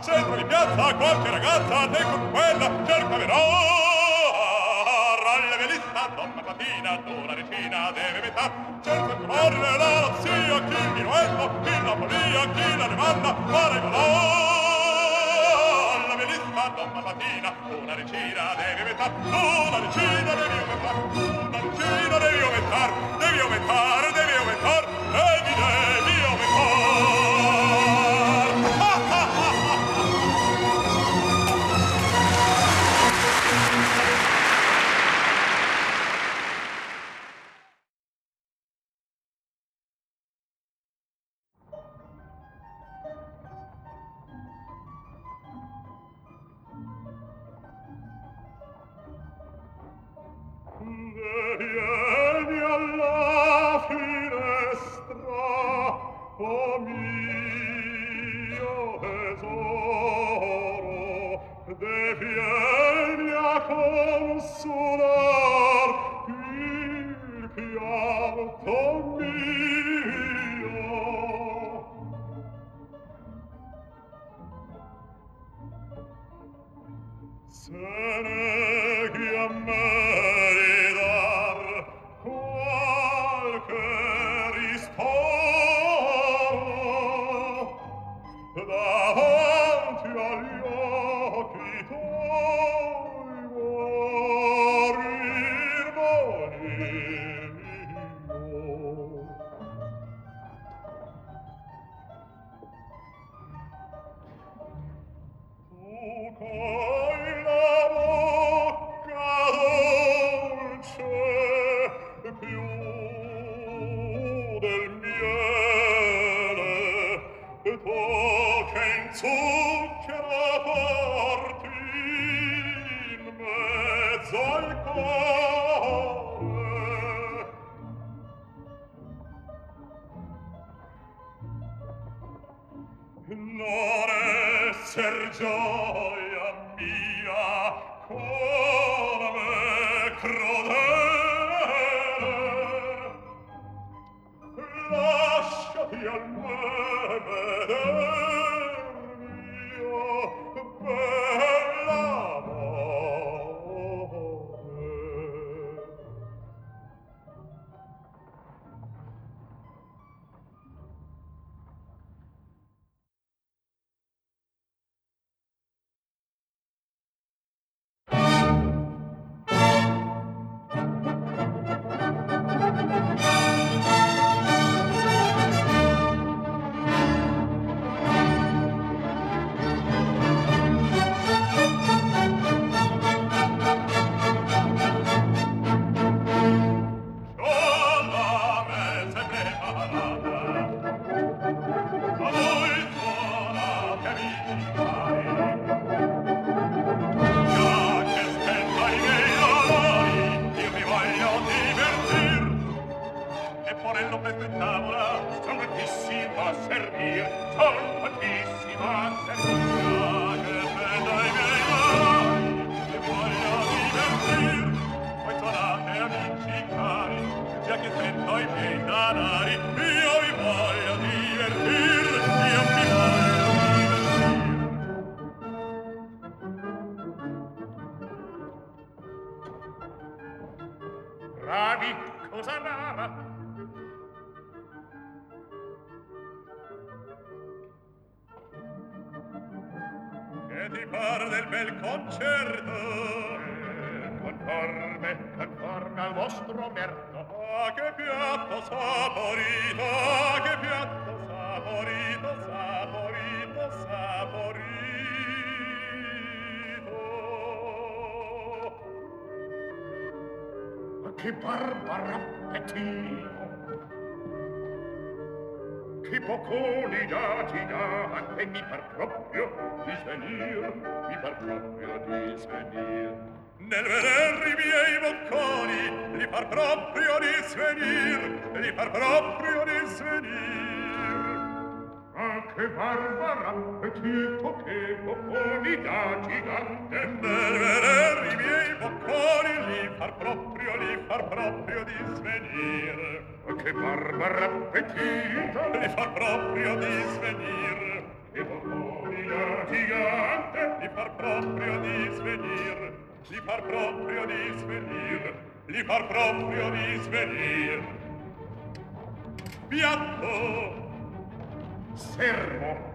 Centro di piazza qualche ragazza te con quella cerca verrà sta donna patina d'una regina deve metà. Cerca trovare la zia chi il minuetto chi la polia chi la demanda fare velista donna patina una regina deve metà. Una regina devi aumentar una regina devi aumentar devi aumentar devi aumentar Goodbye. cantar del bel concerto. Conforme conforme al vostro merto ah che piatto saporito ah che piatto saporito saporito saporito. Ma che barbaro appetito che bocconi dati da e mi par proprio disenir mi par proprio di svenir nel veder i miei bocconi li par proprio disenir li par proprio disenir anche Barbara e Tito che bocconi da gigante. nel vederri i miei bocconi li par proprio disenir par proprio di svenire che barbara appetito! Li far proprio di svenir. Che borbonia gigante! Li far proprio di svenir. Li far proprio di svenir. Li far proprio di svenir. Piatto! Servo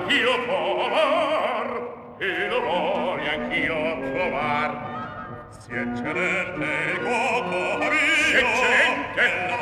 anch'io provar e lo voglio anch'io provar si eccellente il cuoco mio si eccellente la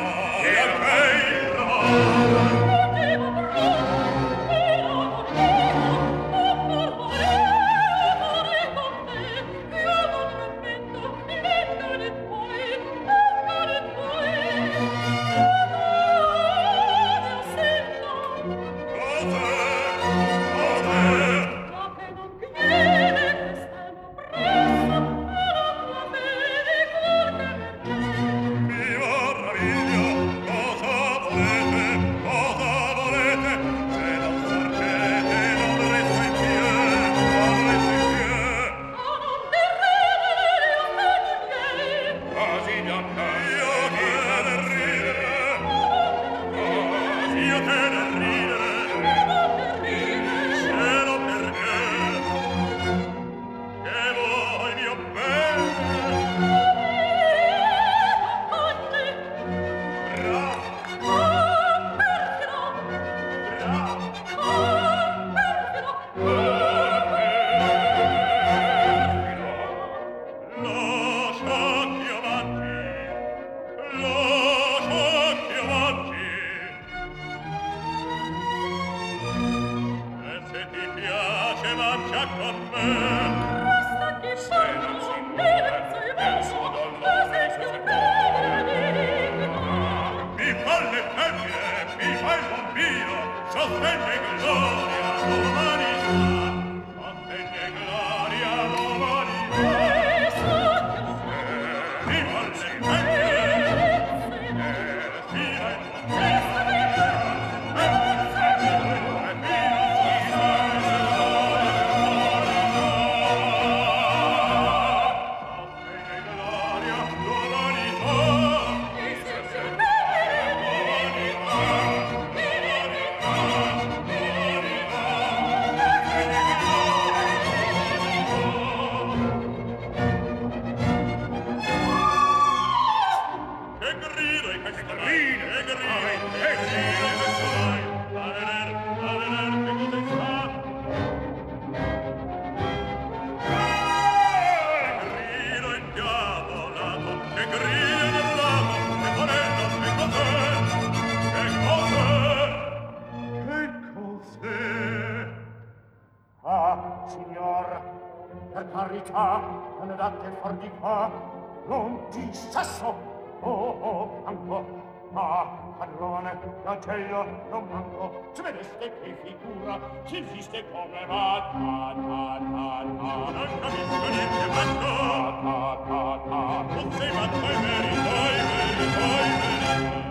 l'acello non manco se vedeste che figura si insiste come va ta ta ta ta. Non capisco niente manco ta ta ta ta. Non sei matto e merito e merito e merito.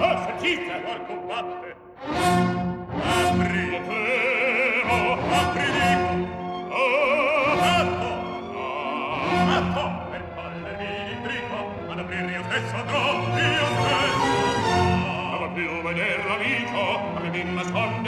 Ah sentite qual combatte Vento, abbiamo sonde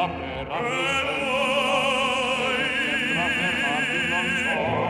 la terra. E voi, la terra non so.